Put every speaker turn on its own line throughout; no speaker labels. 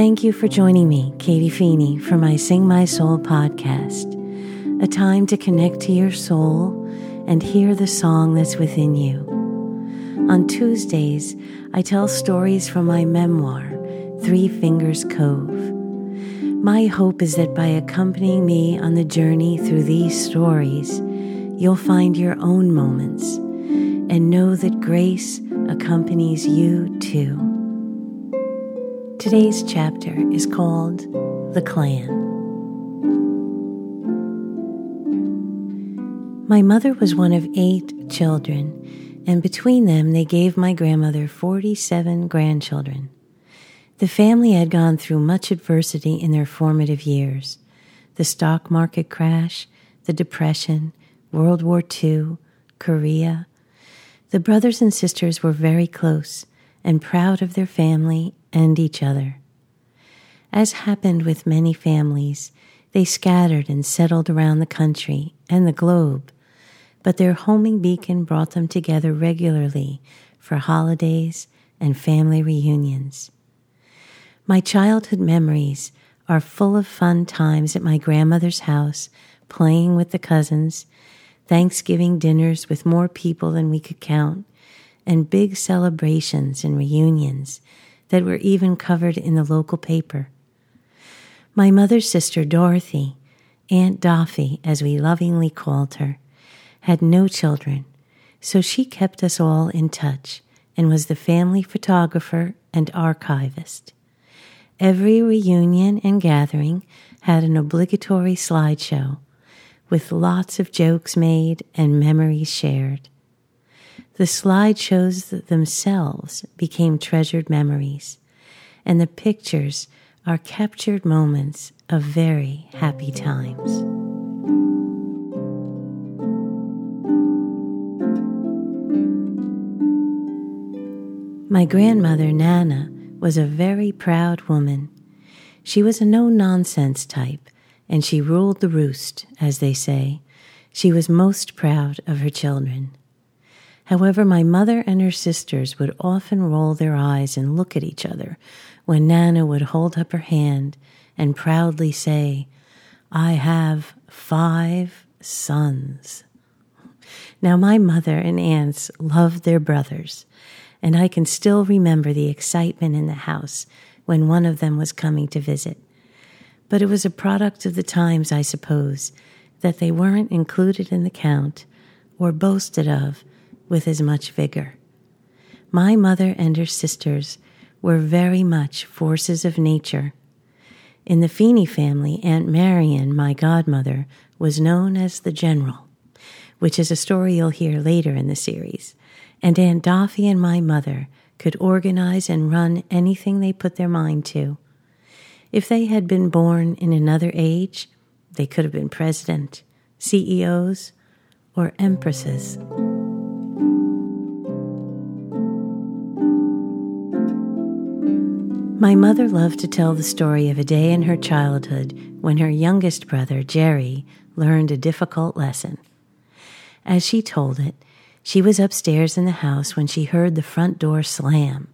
Thank you for joining me, Katie Feeney, for my Sing My Soul podcast, a time to connect to your soul and hear the song that's within you. On Tuesdays, I tell stories from my memoir, Three Fingers Cove. My hope is that by accompanying me on the journey through these stories, you'll find your own moments and know that grace accompanies you too. Today's chapter is called The Clan. My mother was one of eight children, and between them they gave my grandmother 47 grandchildren. The family had gone through much adversity in their formative years the stock market crash, the Depression, World War II, Korea. The brothers and sisters were very close and proud of their family and each other. As happened with many families, they scattered and settled around the country and the globe, but their homing beacon brought them together regularly for holidays and family reunions. My childhood memories are full of fun times at my grandmother's house, playing with the cousins, Thanksgiving dinners with more people than we could count, and big celebrations and reunions that were even covered in the local paper. My mother's sister, Dorothy, Aunt Doffy, as we lovingly called her, had no children, so she kept us all in touch and was the family photographer and archivist. Every reunion and gathering had an obligatory slideshow with lots of jokes made and memories shared. The slideshows themselves became treasured memories, and the pictures are captured moments of very happy times. My grandmother, Nana, was a very proud woman. She was a no nonsense type, and she ruled the roost, as they say. She was most proud of her children. However, my mother and her sisters would often roll their eyes and look at each other when Nana would hold up her hand and proudly say, I have five sons. Now, my mother and aunts loved their brothers, and I can still remember the excitement in the house when one of them was coming to visit. But it was a product of the times, I suppose, that they weren't included in the count or boasted of with as much vigor. My mother and her sisters were very much forces of nature. In the Feeney family, Aunt Marion, my godmother, was known as the General, which is a story you'll hear later in the series. And Aunt Doffy and my mother could organize and run anything they put their mind to. If they had been born in another age, they could have been president, CEOs, or empresses. My mother loved to tell the story of a day in her childhood when her youngest brother, Jerry, learned a difficult lesson. As she told it, she was upstairs in the house when she heard the front door slam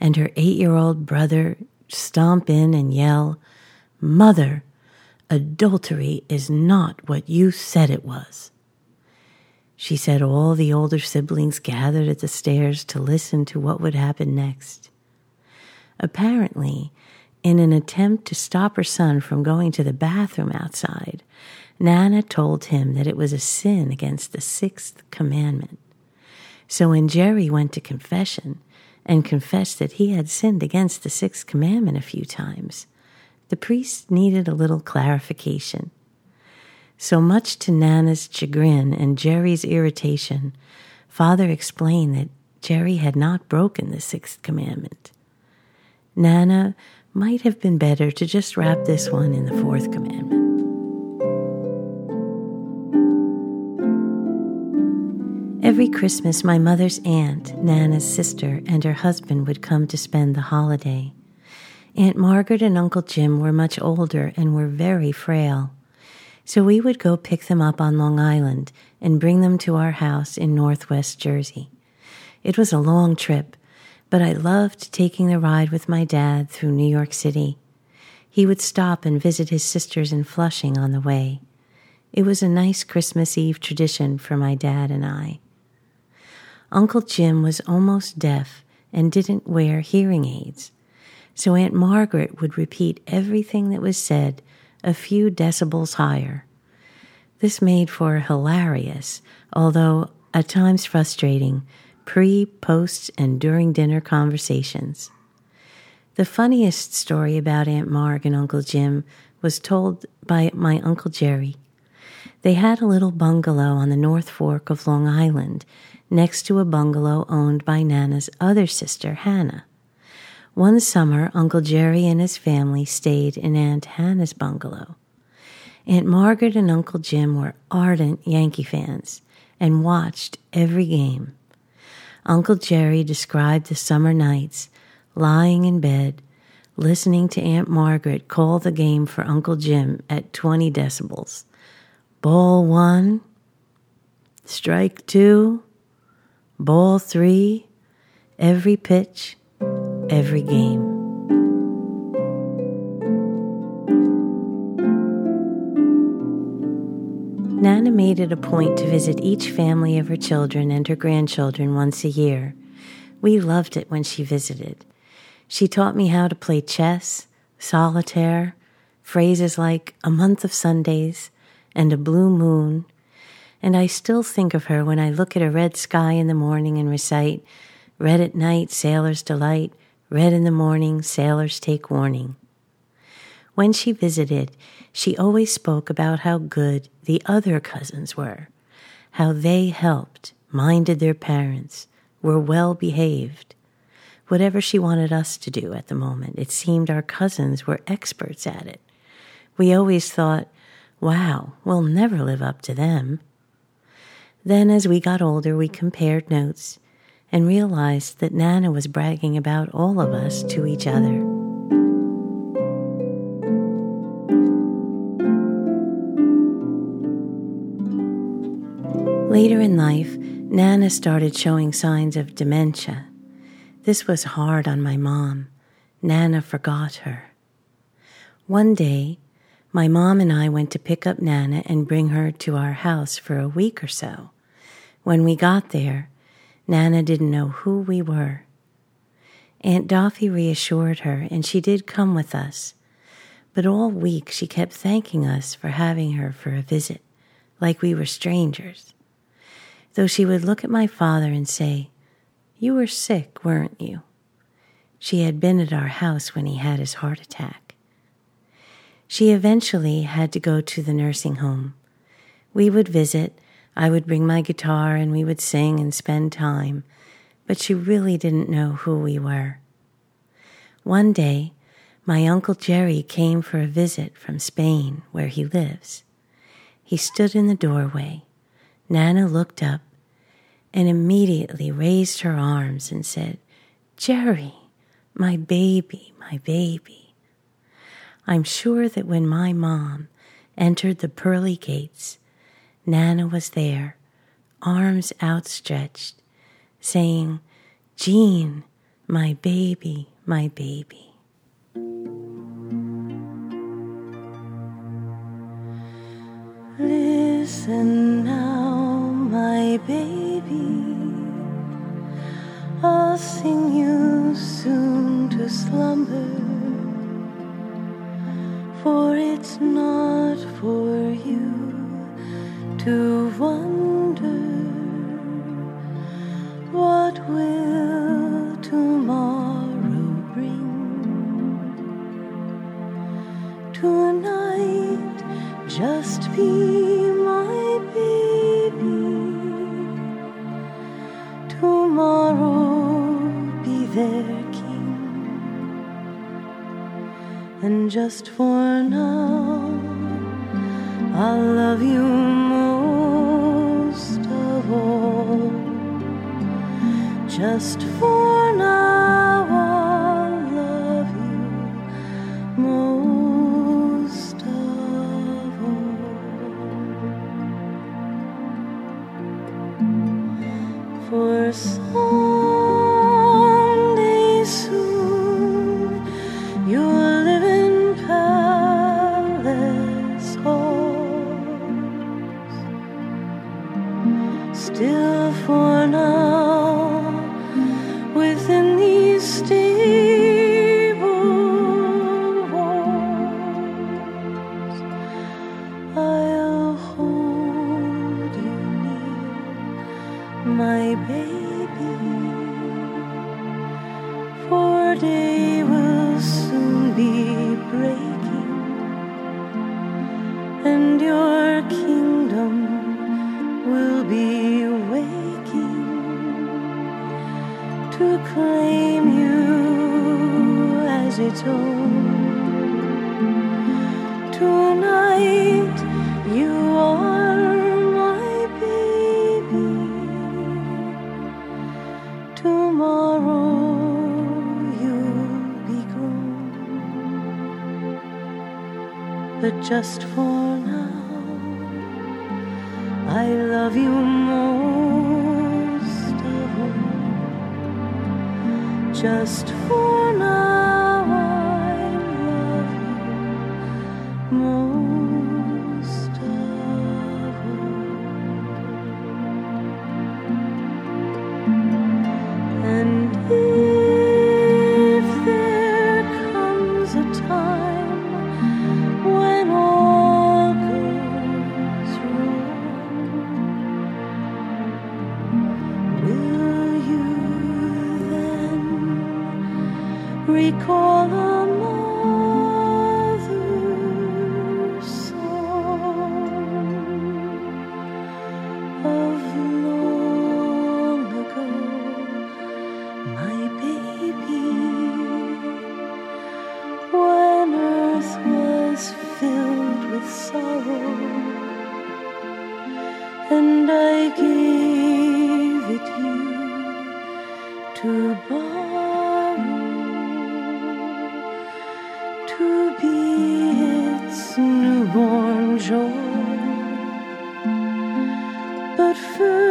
and her eight year old brother stomp in and yell, Mother, adultery is not what you said it was. She said all the older siblings gathered at the stairs to listen to what would happen next. Apparently, in an attempt to stop her son from going to the bathroom outside, Nana told him that it was a sin against the sixth commandment. So when Jerry went to confession and confessed that he had sinned against the sixth commandment a few times, the priest needed a little clarification. So much to Nana's chagrin and Jerry's irritation, Father explained that Jerry had not broken the sixth commandment. Nana might have been better to just wrap this one in the fourth commandment. Every Christmas, my mother's aunt, Nana's sister, and her husband would come to spend the holiday. Aunt Margaret and Uncle Jim were much older and were very frail. So we would go pick them up on Long Island and bring them to our house in northwest Jersey. It was a long trip, but I loved taking the ride with my dad through New York City. He would stop and visit his sisters in Flushing on the way. It was a nice Christmas Eve tradition for my dad and I. Uncle Jim was almost deaf and didn't wear hearing aids, so Aunt Margaret would repeat everything that was said a few decibels higher. This made for hilarious, although at times frustrating, pre, post, and during dinner conversations. The funniest story about Aunt Marg and Uncle Jim was told by my Uncle Jerry. They had a little bungalow on the North Fork of Long Island, next to a bungalow owned by Nana's other sister, Hannah. One summer, Uncle Jerry and his family stayed in Aunt Hannah's bungalow. Aunt Margaret and Uncle Jim were ardent Yankee fans and watched every game. Uncle Jerry described the summer nights, lying in bed, listening to Aunt Margaret call the game for Uncle Jim at 20 decibels. Ball one, strike two, ball three, every pitch, every game. Nana made it a point to visit each family of her children and her grandchildren once a year. We loved it when she visited. She taught me how to play chess, solitaire, phrases like a month of Sundays and a blue moon, and I still think of her when I look at a red sky in the morning and recite, Red at night, sailors delight, red in the morning, sailors take warning. When she visited, she always spoke about how good the other cousins were, how they helped, minded their parents, were well behaved. Whatever she wanted us to do at the moment, it seemed our cousins were experts at it. We always thought, wow, we'll never live up to them. Then, as we got older, we compared notes and realized that Nana was bragging about all of us to each other. Later in life, Nana started showing signs of dementia. This was hard on my mom. Nana forgot her. One day, my mom and I went to pick up Nana and bring her to our house for a week or so. When we got there, Nana didn't know who we were. Aunt Doffy reassured her, and she did come with us. But all week she kept thanking us for having her for a visit, like we were strangers. Though she would look at my father and say, You were sick, weren't you? She had been at our house when he had his heart attack. She eventually had to go to the nursing home. We would visit I would bring my guitar and we would sing and spend time, but she really didn't know who we were. One day, my Uncle Jerry came for a visit from Spain, where he lives. He stood in the doorway. Nana looked up and immediately raised her arms and said, Jerry, my baby, my baby. I'm sure that when my mom entered the pearly gates, Nana was there, arms outstretched, saying, Jean, my baby, my baby. Listen now, my baby. I'll sing you soon to slumber, for it's not for you to wonder king. And just for now, I'll love you most of all. just for now I'll love you most of all. For to claim you as its own. Tonight you are my baby. Tomorrow you'll be gone. But just for now, I love you most Just for now,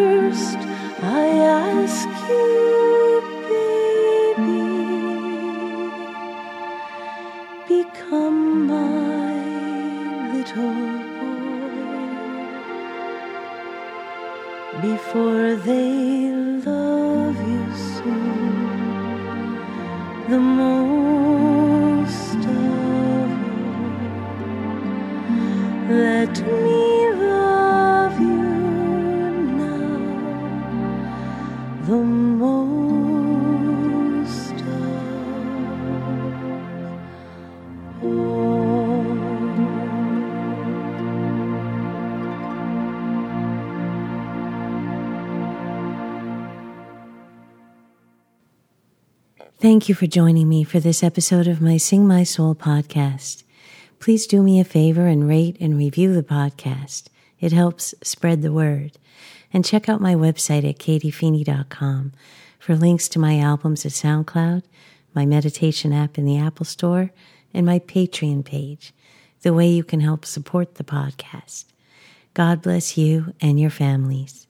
first, I ask you, baby, become my little boy before they love you so. The most of all, let me Thank you for joining me for this episode of my Sing My Soul podcast. Please do me a favor and rate and review the podcast. It helps spread the word. And check out my website at katiefeeney.com for links to my albums at SoundCloud, my meditation app in the Apple Store, and my Patreon page, the way you can help support the podcast. God bless you and your families.